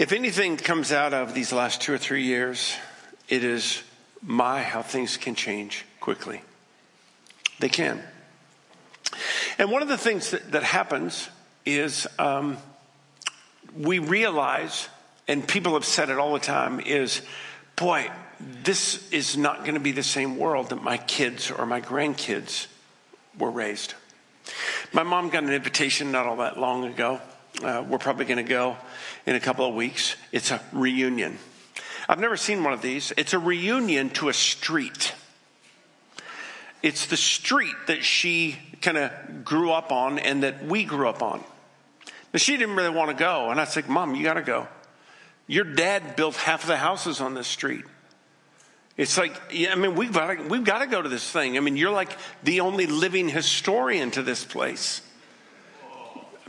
If anything comes out of these last two or three years, it is my how things can change quickly. They can. And one of the things that, that happens is um, we realize, and people have said it all the time, is boy, this is not going to be the same world that my kids or my grandkids were raised. My mom got an invitation not all that long ago. Uh, we're probably going to go in a couple of weeks. It's a reunion. I've never seen one of these. It's a reunion to a street. It's the street that she kind of grew up on and that we grew up on. But she didn't really want to go. And I said, Mom, you got to go. Your dad built half of the houses on this street. It's like, yeah, I mean, we've got, we've got to go to this thing. I mean, you're like the only living historian to this place.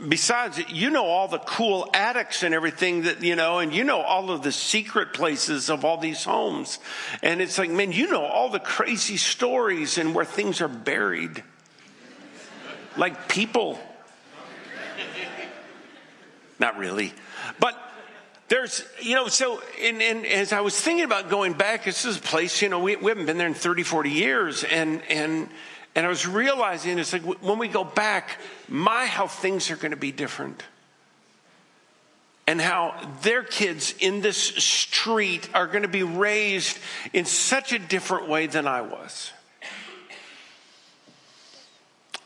Besides, you know all the cool attics and everything that, you know, and you know all of the secret places of all these homes. And it's like, man, you know all the crazy stories and where things are buried. Like people. Not really. But there's, you know, so, and, and, as I was thinking about going back, this is a place, you know, we, we haven't been there in 30, 40 years. And, and, and I was realizing it's like when we go back, my, how things are going to be different. And how their kids in this street are going to be raised in such a different way than I was.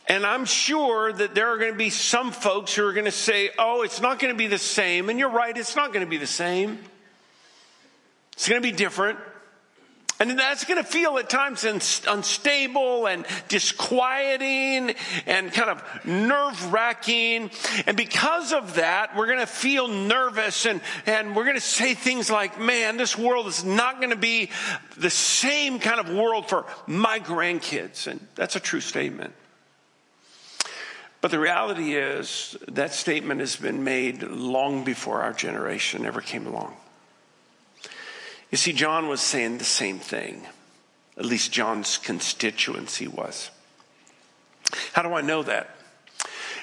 And I'm sure that there are going to be some folks who are going to say, oh, it's not going to be the same. And you're right, it's not going to be the same. It's going to be different. And that's going to feel at times unstable and disquieting and kind of nerve wracking. And because of that, we're going to feel nervous and, and we're going to say things like, man, this world is not going to be the same kind of world for my grandkids. And that's a true statement. But the reality is that statement has been made long before our generation ever came along. You see, John was saying the same thing. At least John's constituency was. How do I know that?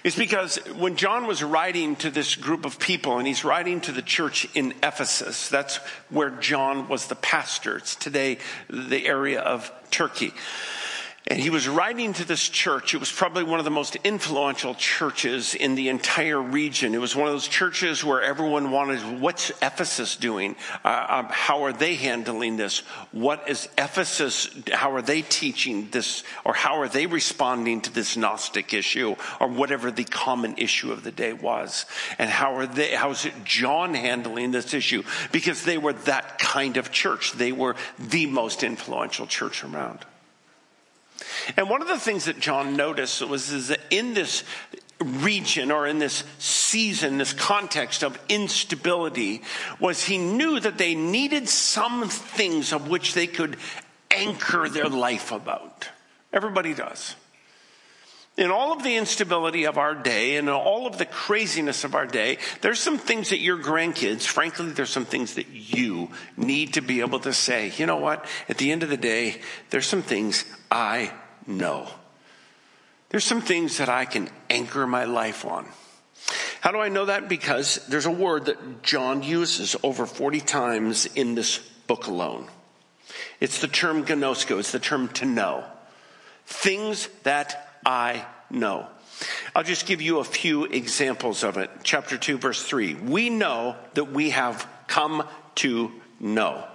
It's because when John was writing to this group of people, and he's writing to the church in Ephesus, that's where John was the pastor. It's today the area of Turkey. And he was writing to this church. It was probably one of the most influential churches in the entire region. It was one of those churches where everyone wanted, what's Ephesus doing? Uh, um, how are they handling this? What is Ephesus, how are they teaching this? Or how are they responding to this Gnostic issue? Or whatever the common issue of the day was. And how are they, how is it John handling this issue? Because they were that kind of church. They were the most influential church around. And one of the things that John noticed was is that in this region or in this season, this context of instability, was he knew that they needed some things of which they could anchor their life about. Everybody does. In all of the instability of our day and all of the craziness of our day, there's some things that your grandkids, frankly, there's some things that you need to be able to say, you know what? At the end of the day, there's some things I know. There's some things that I can anchor my life on. How do I know that? Because there's a word that John uses over 40 times in this book alone. It's the term ginosko, it's the term to know. Things that I know. I'll just give you a few examples of it. Chapter 2, verse 3. We know that we have come to know.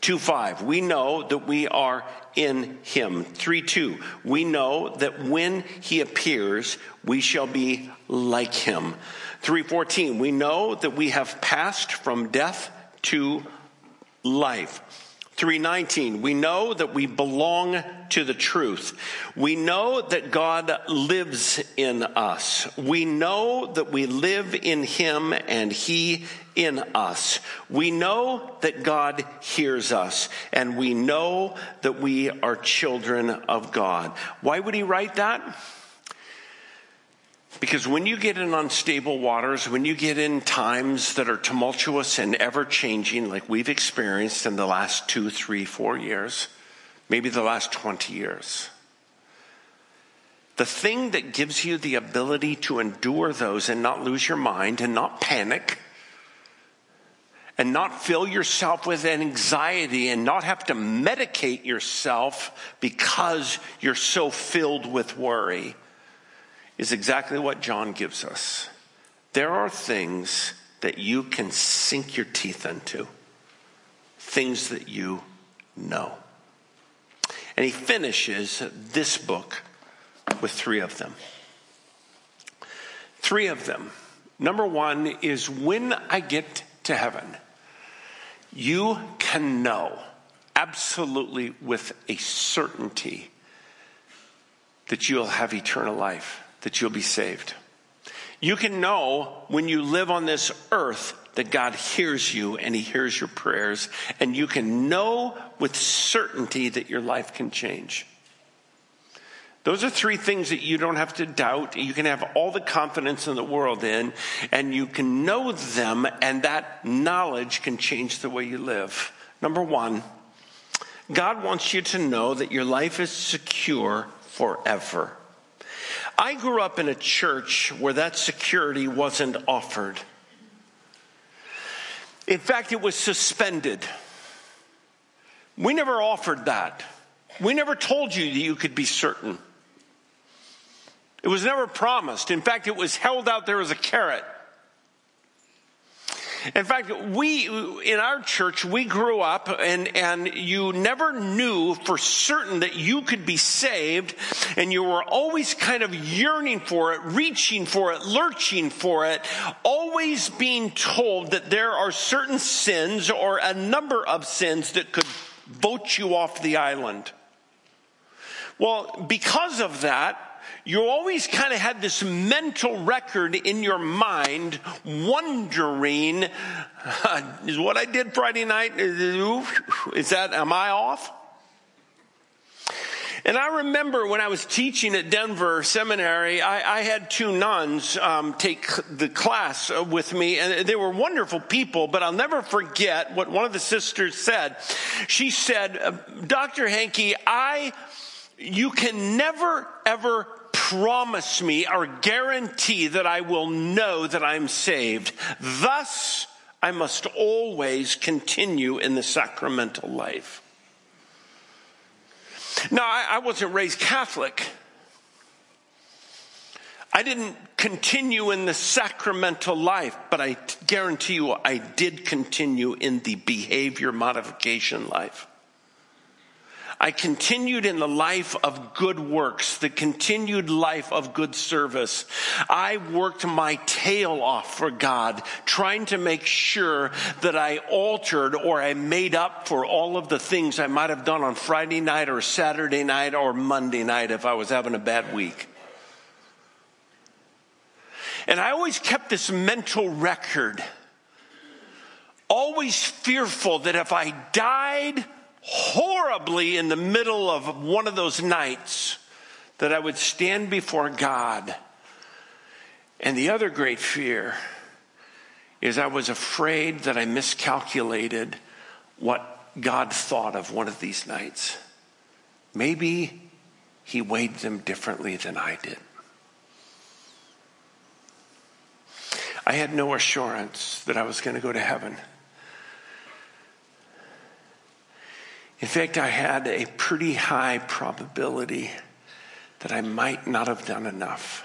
2 5, we know that we are in him. 3 2, we know that when he appears, we shall be like him. 314, we know that we have passed from death to life. 319 we know that we belong to the truth. We know that god lives in us. We know that we live in him and he in us. We know that god hears us and we know that we are children of god. Why would he write that because when you get in unstable waters, when you get in times that are tumultuous and ever changing, like we've experienced in the last two, three, four years, maybe the last 20 years, the thing that gives you the ability to endure those and not lose your mind and not panic and not fill yourself with anxiety and not have to medicate yourself because you're so filled with worry is exactly what John gives us. There are things that you can sink your teeth into, things that you know. And he finishes this book with three of them. Three of them. Number one is when I get to heaven, you can know absolutely with a certainty that you'll have eternal life, that you'll be saved. You can know when you live on this earth that God hears you and He hears your prayers, and you can know with certainty that your life can change. Those are three things that you don't have to doubt. You can have all the confidence in the world in, and you can know them, and that knowledge can change the way you live. Number one, God wants you to know that your life is secure forever. I grew up in a church where that security wasn't offered. In fact, it was suspended. We never offered that. We never told you that you could be certain. It was never promised. In fact, it was held out there as a carrot. In fact, we, in our church, we grew up and, and you never knew for certain that you could be saved and you were always kind of yearning for it, reaching for it, lurching for it, always being told that there are certain sins or a number of sins that could vote you off the island. Well, because of that, you always kind of had this mental record in your mind, wondering, is what I did Friday night, is that, am I off? And I remember when I was teaching at Denver Seminary, I, I had two nuns um, take the class with me, and they were wonderful people, but I'll never forget what one of the sisters said. She said, Dr. Hankey, I, you can never ever promise me or guarantee that I will know that I'm saved. Thus, I must always continue in the sacramental life. Now, I, wasn't raised Catholic. I didn't continue in the sacramental life, but I guarantee you I did continue in the behavior modification life. I continued in the life of good works, the continued life of good service. I worked my tail off for God, trying to make sure that I altered or I made up for all of the things I might have done on Friday night or Saturday night or Monday night if I was having a bad week. And I always kept this mental record, always fearful that if I died, horribly in the middle of one of those nights that I would stand before God. And the other great fear is I was afraid that I miscalculated what God thought of one of these nights. Maybe He weighed them differently than I did. I had no assurance that I was going to go to heaven. In fact, I had a pretty high probability that I might not have done enough.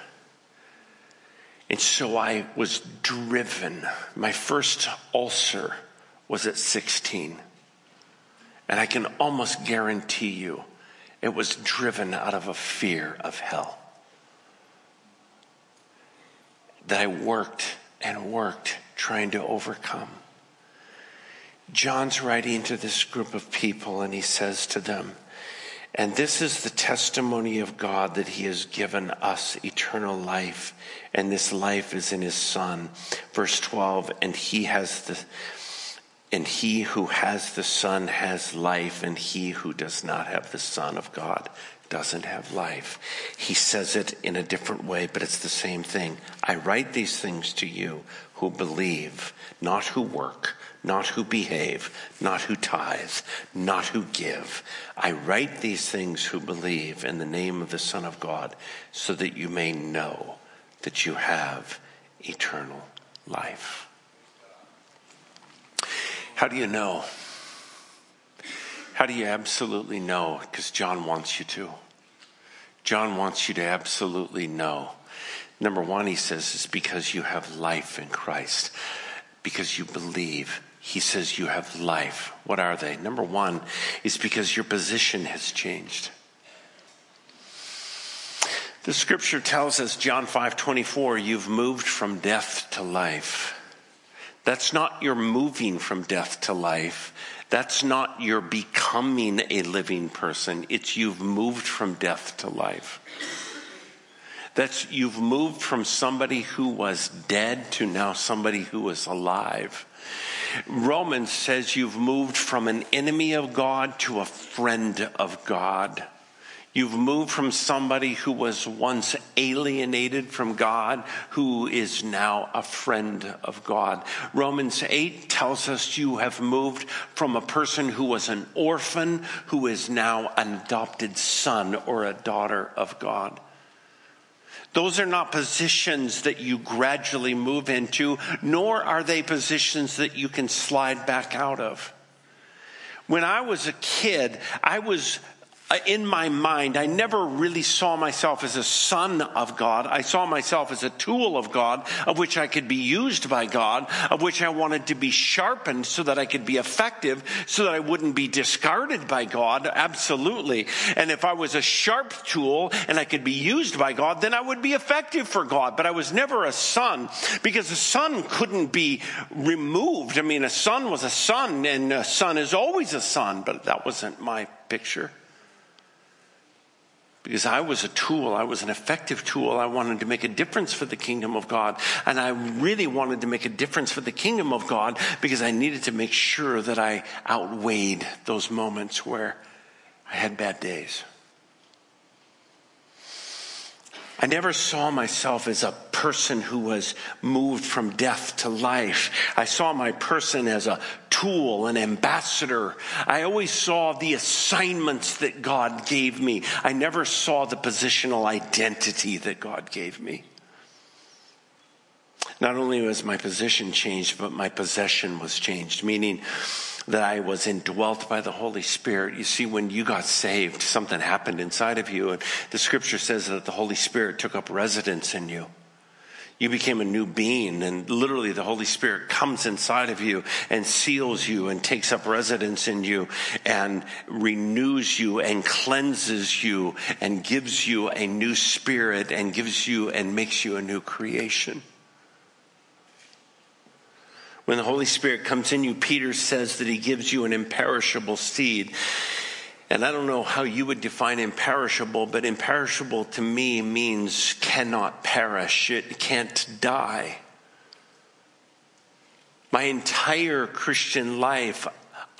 And so I was driven. My first ulcer was at 16. And I can almost guarantee you it was driven out of a fear of hell. That I worked and worked trying to overcome. John's writing to this group of people and he says to them, and this is the testimony of God that he has given us eternal life, and this life is in his son. Verse 12, and he has the and he who has the son has life, and he who does not have the son of God doesn't have life. He says it in a different way, but it's the same thing. I write these things to you who believe, not who work, not who behave, not who tithe, not who give. I write these things who believe in the name of the Son of God, so that you may know that you have eternal life. How do you know? How do you absolutely know? Because John wants you to. John wants you to absolutely know. Number one, he says, is because you have life in Christ, because you believe. He says you have life. What are they? Number one is because your position has changed. The scripture tells us, John 5 24, you've moved from death to life. That's not your moving from death to life. That's not your becoming a living person. It's you've moved from death to life. That's you've moved from somebody who was dead to now somebody who is alive. Romans says you've moved from an enemy of God to a friend of God. You've moved from somebody who was once alienated from God, who is now a friend of God. Romans 8 tells us you have moved from a person who was an orphan, who is now an adopted son or a daughter of God. Those are not positions that you gradually move into, nor are they positions that you can slide back out of. When I was a kid, I was Uh, in my mind, I never really saw myself as a son of God. I saw myself as a tool of God, of which I could be used by God, of which I wanted to be sharpened so that I could be effective, so that I wouldn't be discarded by God. Absolutely. And if I was a sharp tool and I could be used by God, then I would be effective for God. But I was never a son because a son couldn't be removed. I mean, a son was a son and a son is always a son, but that wasn't my picture because I was a tool. I was an effective tool. I wanted to make a difference for the kingdom of God. And I really wanted to make a difference for the kingdom of God because I needed to make sure that I outweighed those moments where I had bad days. I never saw myself as a person who was moved from death to life. I saw my person as a tool, an ambassador. I always saw the assignments that God gave me. I never saw the positional identity that God gave me. Not only was my position changed, but my possession was changed, meaning that I was indwelt by the Holy Spirit. You see, when you got saved, something happened inside of you, and the scripture says that the Holy Spirit took up residence in you. You became a new being, and literally the Holy Spirit comes inside of you and seals you and takes up residence in you and renews you and cleanses you and gives you a new spirit and gives you and makes you a new creation. When the Holy Spirit comes in you, Peter says that he gives you an imperishable seed. And I don't know how you would define imperishable, but imperishable to me means cannot perish, it can't die. My entire Christian life,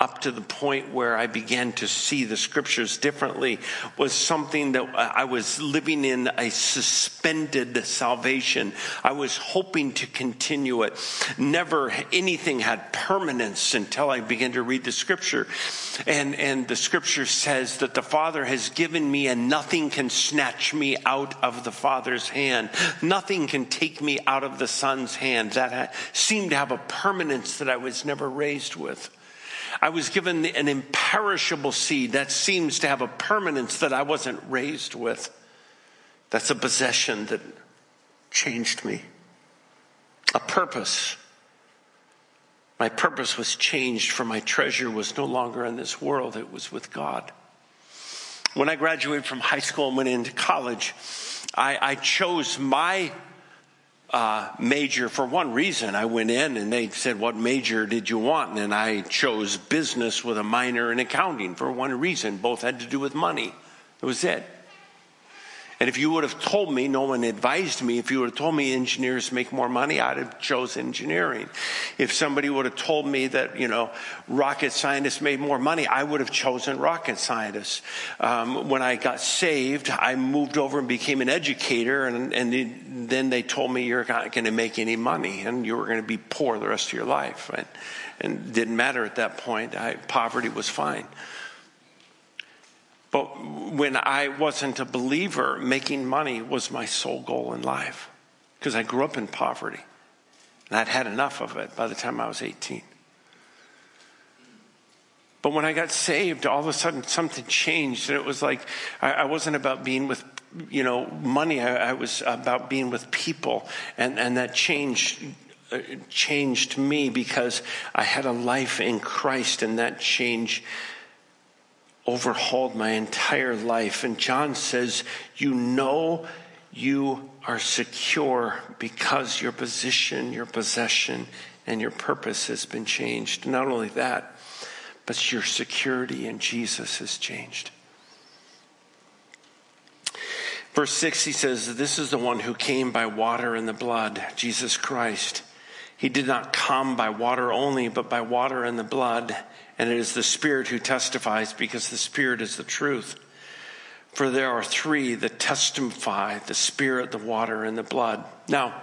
up to the point where I began to see the scriptures differently was something that I was living in a suspended salvation. I was hoping to continue it. Never anything had permanence until I began to read the scripture. And, and the scripture says that the Father has given me and nothing can snatch me out of the Father's hand. Nothing can take me out of the Son's hand. That seemed to have a permanence that I was never raised with. I was given an imperishable seed that seems to have a permanence that I wasn't raised with. That's a possession that changed me. A purpose. My purpose was changed, for my treasure was no longer in this world, it was with God. When I graduated from high school and went into college, I, I chose my uh, major for one reason. I went in and they said, What major did you want? And I chose business with a minor in accounting for one reason. Both had to do with money. It was it. And if you would have told me, no one advised me, if you would have told me engineers make more money, I'd have chose engineering. If somebody would have told me that, you know, rocket scientists made more money, I would have chosen rocket scientists. Um, when I got saved, I moved over and became an educator, and, and then they told me you're not going to make any money and you were going to be poor the rest of your life. And, and it didn't matter at that point. I, poverty was fine. But when I wasn't a believer, making money was my sole goal in life because I grew up in poverty. And I'd had enough of it by the time I was 18. But when I got saved, all of a sudden something changed. And it was like I, I wasn't about being with, you know, money. I, I, was about being with people. And, and that changed, uh, changed me because I had a life in Christ. And that change overhauled my entire life. And John says, You know you are secure because your position, your possession, and your purpose has been changed. Not only that, but your security in Jesus has changed. Verse 6, he says, This is the one who came by water and the blood, Jesus Christ. He did not come by water only, but by water and the blood. And it is the Spirit who testifies, because the Spirit is the truth. For there are three that testify the Spirit, the water, and the blood. Now,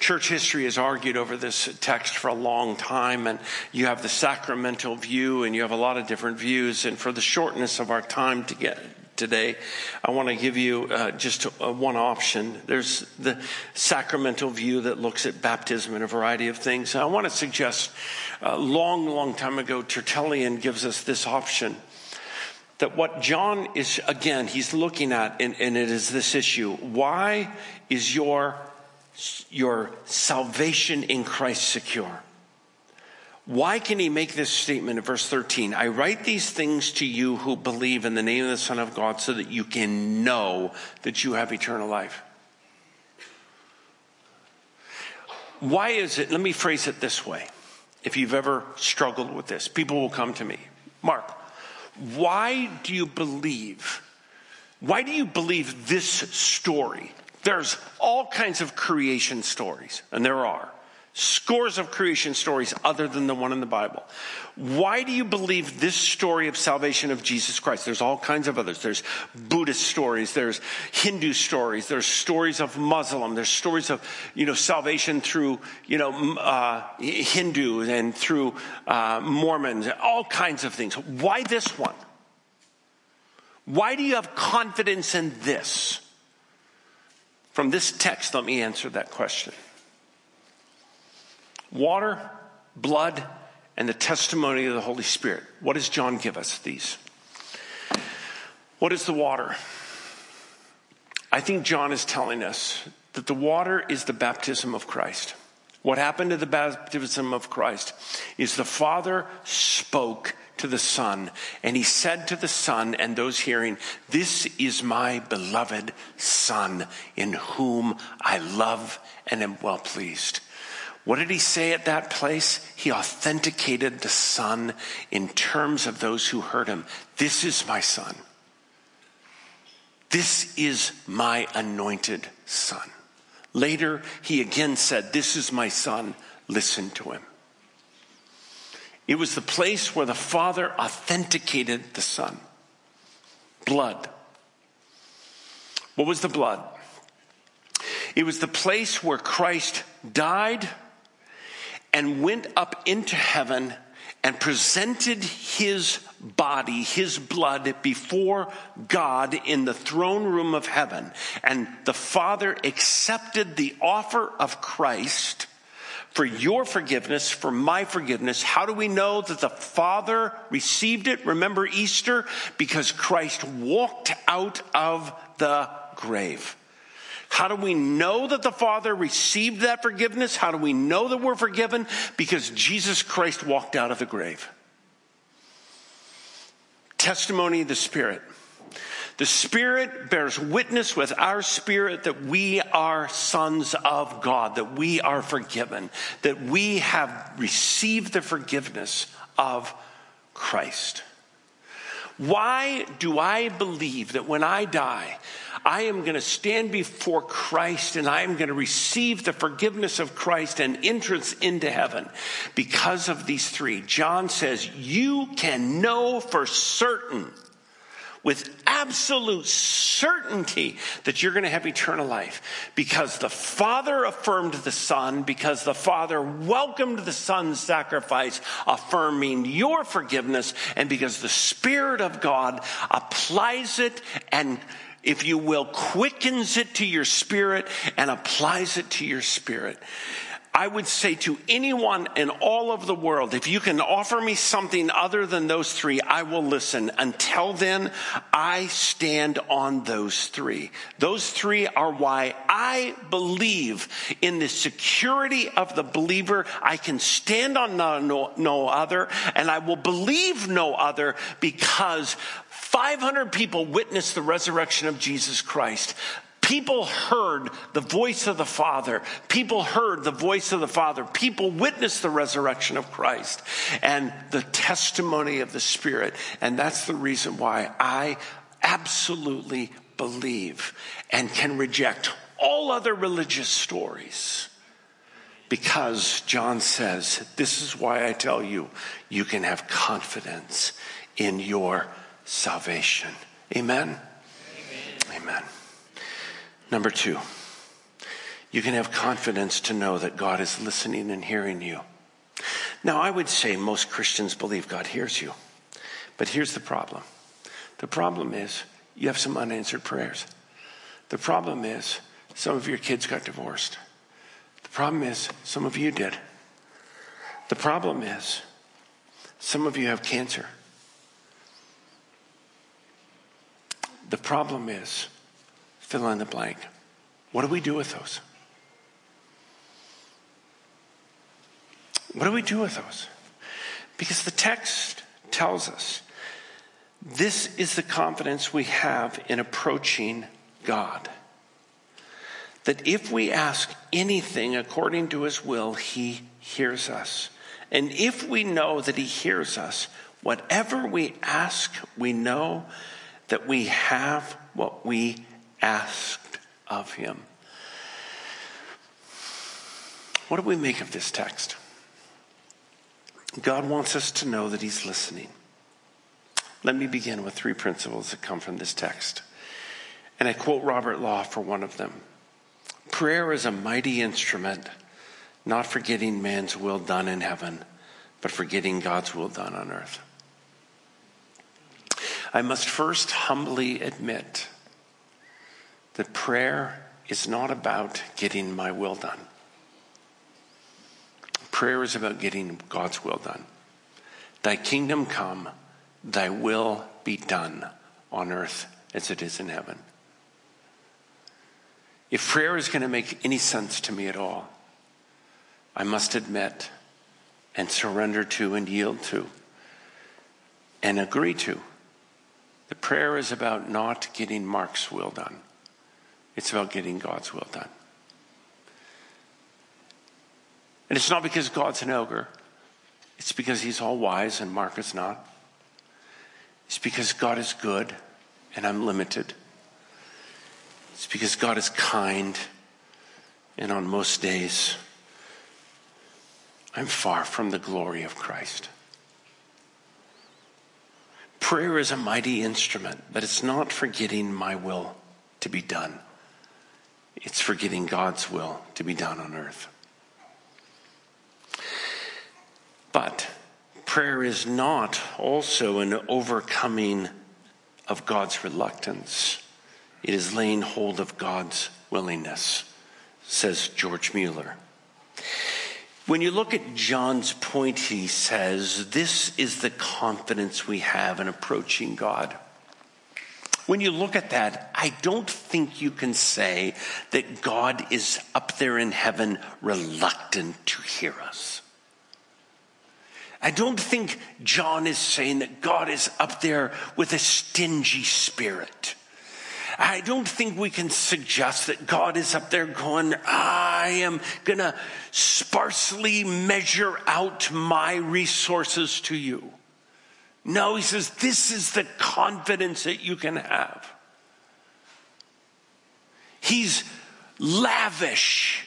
Church history has argued over this text for a long time, and you have the sacramental view, and you have a lot of different views. And for the shortness of our time to get today, I want to give you uh, just a, one option. There's the sacramental view that looks at baptism and a variety of things. I want to suggest a long, long time ago, Tertullian gives us this option that what John is, again, he's looking at, and, and, it is this issue. Why is your your salvation in Christ secure. Why can he make this statement in verse 13? I write these things to you who believe in the name of the Son of God so that you can know that you have eternal life. Why is it? Let me phrase it this way. If you've ever struggled with this, people will come to me. Mark, why do you believe? Why do you believe this story there's all kinds of creation stories, and there are scores of creation stories other than the one in the Bible. Why do you believe this story of salvation of Jesus Christ? There's all kinds of others. There's Buddhist stories, there's Hindu stories, there's stories of Muslim, there's stories of, you know, salvation through, you know, uh, Hindu and through uh, Mormons, all kinds of things. Why this one? Why do you have confidence in this? From this text, let me answer that question. Water, blood, and the testimony of the Holy Spirit. What does John give us these? What is the water? I think John is telling us that the water is the baptism of Christ. What happened to the baptism of Christ is the Father spoke to the Son, and he said to the Son and those hearing, This is my beloved Son, in whom I love and am well pleased. What did he say at that place? He authenticated the Son in terms of those who heard him. This is my Son. This is my anointed Son. Later, he again said, This is my Son. Listen to him. It was the place where the Father authenticated the Son. Blood. What was the blood? It was the place where Christ died and went up into heaven and presented his body, his blood before God in the throne room of heaven. And the Father accepted the offer of Christ for your forgiveness, for my forgiveness. How do we know that the Father received it? Remember Easter? Because Christ walked out of the grave. How do we know that the Father received that forgiveness? How do we know that we're forgiven? Because Jesus Christ walked out of the grave. Testimony of the Spirit. The Spirit bears witness with our spirit that we are sons of God, that we are forgiven, that we have received the forgiveness of Christ. Why do I believe that when I die, I am going to stand before Christ and I am going to receive the forgiveness of Christ and entrance into heaven? Because of these three. John says, You can know for certain with absolute certainty that you're going to have eternal life because the Father affirmed the Son, because the Father welcomed the Son's sacrifice, affirming your forgiveness, and because the Spirit of God applies it and if you will, quickens it to your spirit and applies it to your spirit. I would say to anyone in all of the world, if you can offer me something other than those three, I will listen. Until then, I stand on those three. Those three are why I believe in the security of the believer. I can stand on no, no, no other, and I will believe no other because 500 people witnessed the resurrection of Jesus Christ. People heard the voice of the Father. People heard the voice of the Father. People witnessed the resurrection of Christ and the testimony of the Spirit. And that's the reason why I absolutely believe and can reject all other religious stories. Because John says, This is why I tell you, you can have confidence in your salvation. Amen. Amen. Amen. Number two, you can have confidence to know that God is listening and hearing you. Now, I would say most Christians believe God hears you. But here's the problem the problem is you have some unanswered prayers. The problem is some of your kids got divorced. The problem is some of you did. The problem is some of you have cancer. The problem is fill in the blank. What do we do with those? What do we do with those? Because the text tells us this is the confidence we have in approaching God. That if we ask anything according to his will, he hears us. And if we know that he hears us, whatever we ask, we know that we have what we asked of him. What do we make of this text? God wants us to know that he's listening. Let me begin with three principles that come from this text. And I quote Robert Law for one of them Prayer is a mighty instrument, not for getting man's will done in heaven, but for getting God's will done on earth. I must first humbly admit that prayer is not about getting my will done. Prayer is about getting God's will done. Thy kingdom come, thy will be done on earth as it is in heaven. If prayer is going to make any sense to me at all, I must admit and surrender to and yield to and agree to that prayer is about not getting Mark's will done. It's about getting God's will done. And it's not because God's an ogre. It's because he's all wise and Mark is not. It's because God is good and I'm limited. It's because God is kind and on most days I'm far from the glory of Christ. Prayer is a mighty instrument, but it's not for getting my will to be done. It's for getting God's will to be done on earth. But prayer is not also an overcoming of God's reluctance. It is laying hold of God's willingness, says George Mueller. When you look at John's point, he says, This is the confidence we have in approaching God. When you look at that, I don't think you can say that God is up there in heaven reluctant to hear us. I don't think John is saying that God is up there with a stingy spirit. I don't think we can suggest that God is up there going, I am going to sparsely measure out my resources to you. No, he says, this is the confidence that you can have. He's lavish.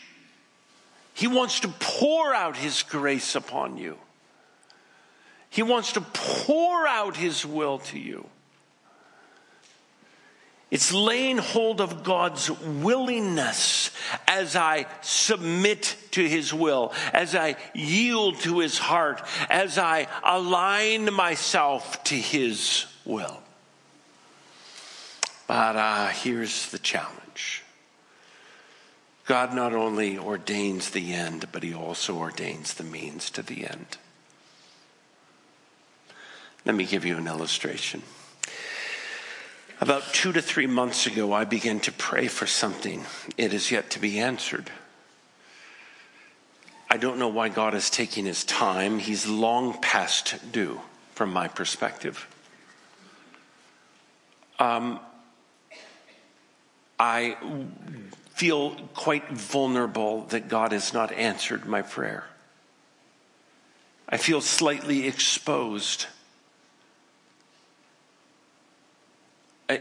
He wants to pour out his grace upon you. He wants to pour out his will to you. It's laying hold of God's willingness as I submit to his will, as I yield to his heart, as I align myself to his will. But uh, here's the challenge God not only ordains the end, but he also ordains the means to the end. Let me give you an illustration. About two to three months ago, I began to pray for something. It is yet to be answered. I don't know why God is taking his time. He's long past due from my perspective. Um, I feel quite vulnerable that God has not answered my prayer. I feel slightly exposed.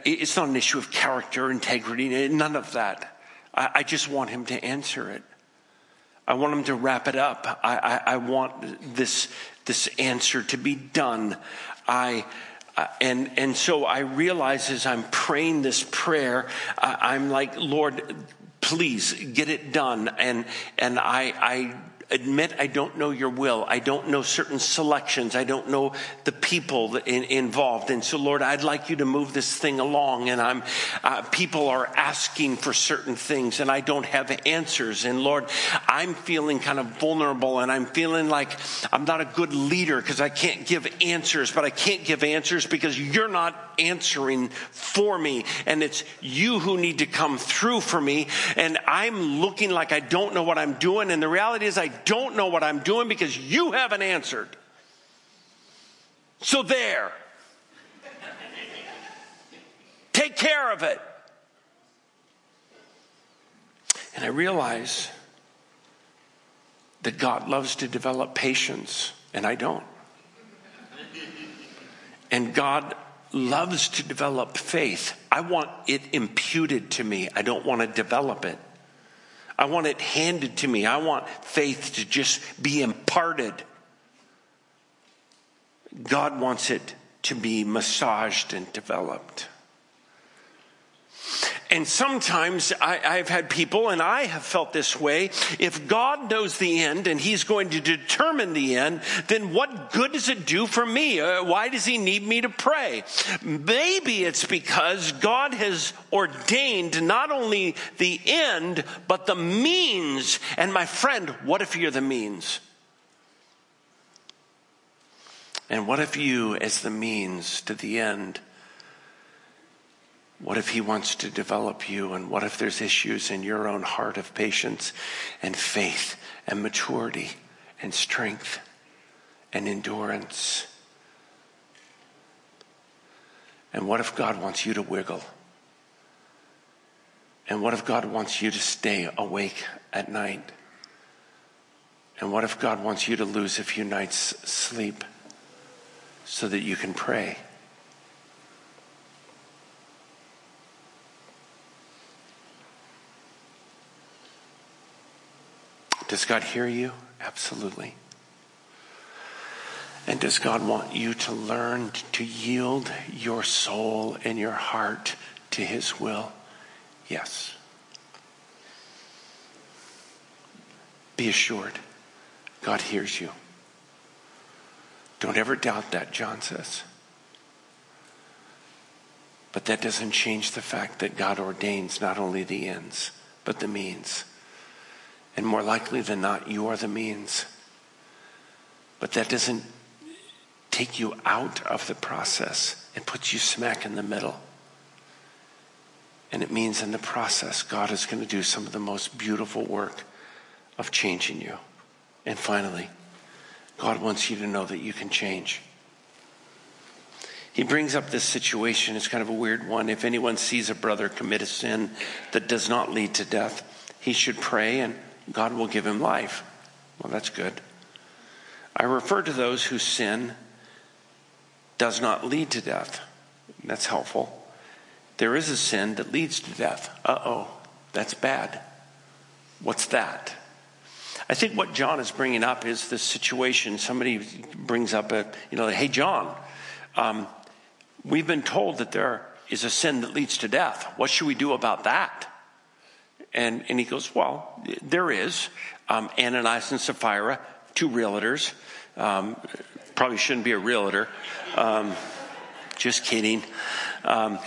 It's not an issue of character, integrity, none of that. I just want him to answer it. I want him to wrap it up. I, I, I want this, this answer to be done. I, uh, and and so I realize as I'm praying this prayer, uh, I'm like, Lord, please get it done. And and I I admit I don't know your will. I don't know certain selections. I don't know the people in, involved. And so, Lord, I'd like you to move this thing along. And I'm, uh, people are asking for certain things and I don't have answers. And Lord, I'm feeling kind of vulnerable and I'm feeling like I'm not a good leader because I can't give answers, but I can't give answers because you're not answering for me. And it's you who need to come through for me. And I'm looking like I don't know what I'm doing. And the reality is I don't know what I'm doing because you haven't answered. So there. Take care of it. And I realize that God loves to develop patience, and I don't. And God loves to develop faith. I want it imputed to me, I don't want to develop it. I want it handed to me. I want faith to just be imparted. God wants it to be massaged and developed. And sometimes I, have had people, and I have felt this way. If God knows the end and He's going to determine the end, then what good does it do for me? Uh, why does He need me to pray? Maybe it's because God has ordained not only the end, but the means. And my friend, what if you're the means? And what if you, as the means to the end, what if he wants to develop you? And what if there's issues in your own heart of patience and faith and maturity and strength and endurance? And what if God wants you to wiggle? And what if God wants you to stay awake at night? And what if God wants you to lose a few nights' sleep so that you can pray? Does God hear you? Absolutely. And does God want you to learn to yield your soul and your heart to His will? Yes. Be assured, God hears you. Don't ever doubt that, John says. But that doesn't change the fact that God ordains not only the ends, but the means. And more likely than not, you are the means. But that doesn't take you out of the process, it puts you smack in the middle. And it means in the process, God is going to do some of the most beautiful work of changing you. And finally, God wants you to know that you can change. He brings up this situation. It's kind of a weird one. If anyone sees a brother commit a sin that does not lead to death, he should pray and God will give him life. Well, that's good. I refer to those whose sin does not lead to death. That's helpful. There is a sin that leads to death. Uh oh, that's bad. What's that? I think what John is bringing up is this situation. Somebody brings up a, you know, hey, John, um, we've been told that there is a sin that leads to death. What should we do about that? And, and he goes, Well, there is. Um, Ananias and Sapphira, two realtors. Um, probably shouldn't be a realtor. Um, just kidding. Um,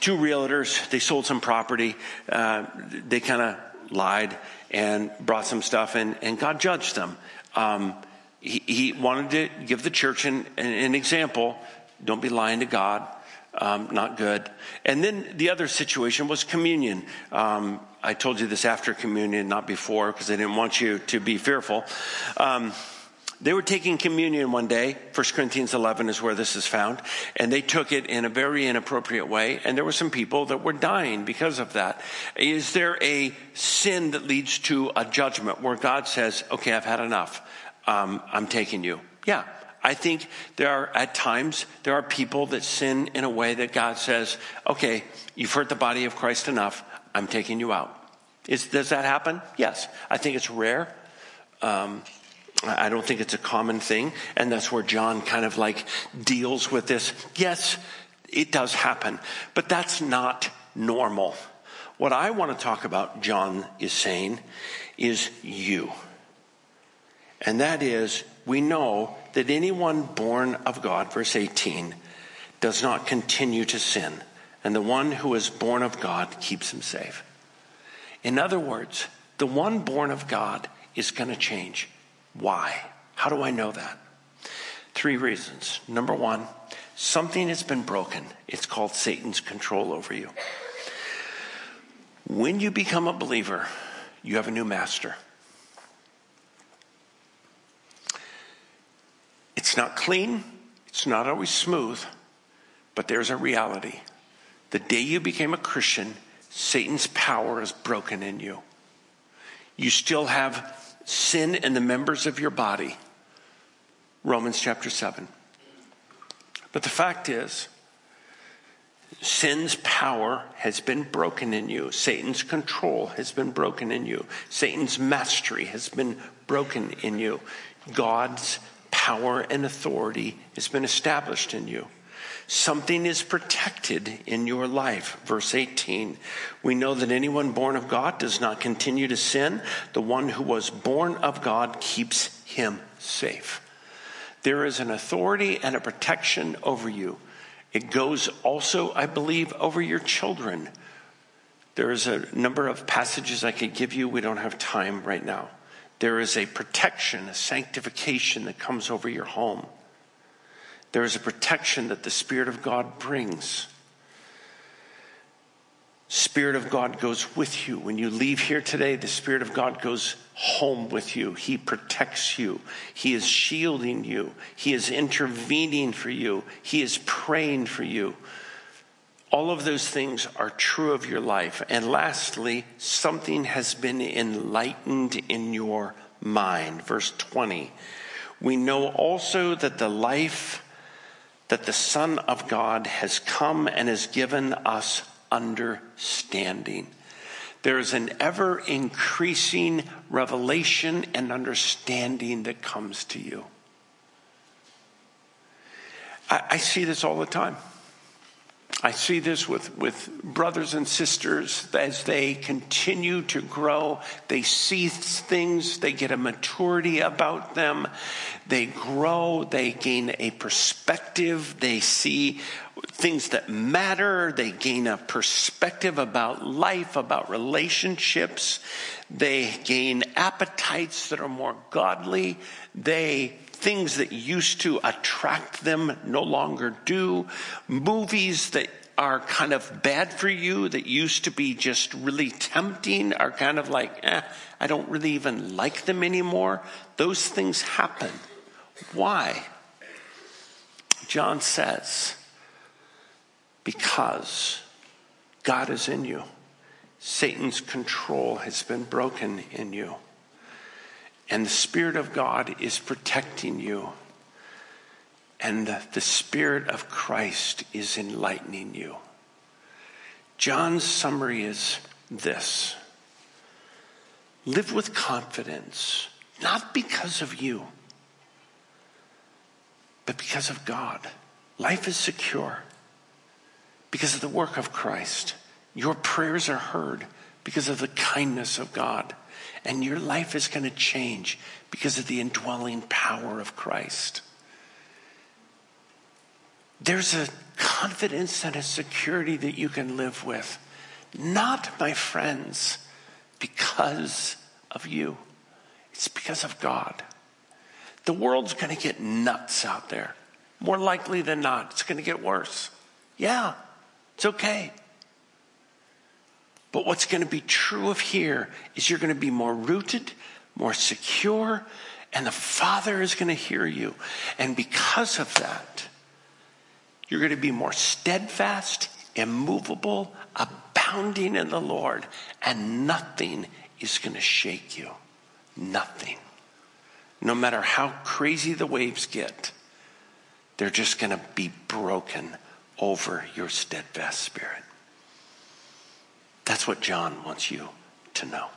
two realtors, they sold some property. Uh, they kind of lied and brought some stuff and, and God judged them. Um, he, he, wanted to give the church an, an, example. Don't be lying to God. Um, not good. And then the other situation was communion. Um, I told you this after communion, not before, because I didn't want you to be fearful. Um, they were taking communion one day. 1 Corinthians 11 is where this is found. And they took it in a very inappropriate way. And there were some people that were dying because of that. Is there a sin that leads to a judgment where God says, okay, I've had enough. Um, I'm taking you? Yeah. I think there are, at times, there are people that sin in a way that God says, okay, you've hurt the body of Christ enough. I'm taking you out. Is, does that happen? Yes. I think it's rare. Um, I don't think it's a common thing. And that's where John kind of like deals with this. Yes, it does happen, but that's not normal. What I want to talk about, John is saying, is you. And that is, we know that anyone born of God, verse 18, does not continue to sin. And the one who is born of God keeps him safe. In other words, the one born of God is going to change. Why? How do I know that? Three reasons. Number one, something has been broken. It's called Satan's control over you. When you become a believer, you have a new master. It's not clean, it's not always smooth, but there's a reality. The day you became a Christian, Satan's power is broken in you. You still have sin in the members of your body. Romans chapter 7. But the fact is, sin's power has been broken in you. Satan's control has been broken in you. Satan's mastery has been broken in you. God's power and authority has been established in you. Something is protected in your life. Verse 18. We know that anyone born of God does not continue to sin. The one who was born of God keeps him safe. There is an authority and a protection over you. It goes also, I believe, over your children. There is a number of passages I could give you. We don't have time right now. There is a protection, a sanctification that comes over your home. There is a protection that the Spirit of God brings. Spirit of God goes with you. When you leave here today, the Spirit of God goes home with you. He protects you. He is shielding you. He is intervening for you. He is praying for you. All of those things are true of your life. And lastly, something has been enlightened in your mind. Verse 20. We know also that the life that the Son of God has come and has given us understanding. There is an ever increasing revelation and understanding that comes to you. I, I see this all the time. I see this with, with brothers and sisters. As they continue to grow. They see things, they get a maturity about them, they grow, they gain a perspective, they see things that matter, they gain a perspective about life, about relationships, they gain appetites that are more godly, they things that used to attract them no longer do. Movies that are kind of bad for you that used to be just really tempting are kind of like, eh, I don't really even like them anymore. Those things happen. Why? John says, because God is in you. Satan's control has been broken in you. And the Spirit of God is protecting you. And the Spirit of Christ is enlightening you. John's summary is this live with confidence, not because of you, but because of God. Life is secure because of the work of Christ. Your prayers are heard because of the kindness of God. And your life is going to change because of the indwelling power of Christ. There's a confidence and a security that you can live with. Not, my friends, because of you. It's because of God. The world's going to get nuts out there. More likely than not, it's going to get worse. Yeah, it's okay. But what's going to be true of here is you're going to be more rooted, more secure, and the Father is going to hear you. And because of that, you're going to be more steadfast, immovable, abounding in the Lord, and nothing is going to shake you. Nothing. No matter how crazy the waves get, they're just going to be broken over your steadfast spirit. That's what John wants you to know.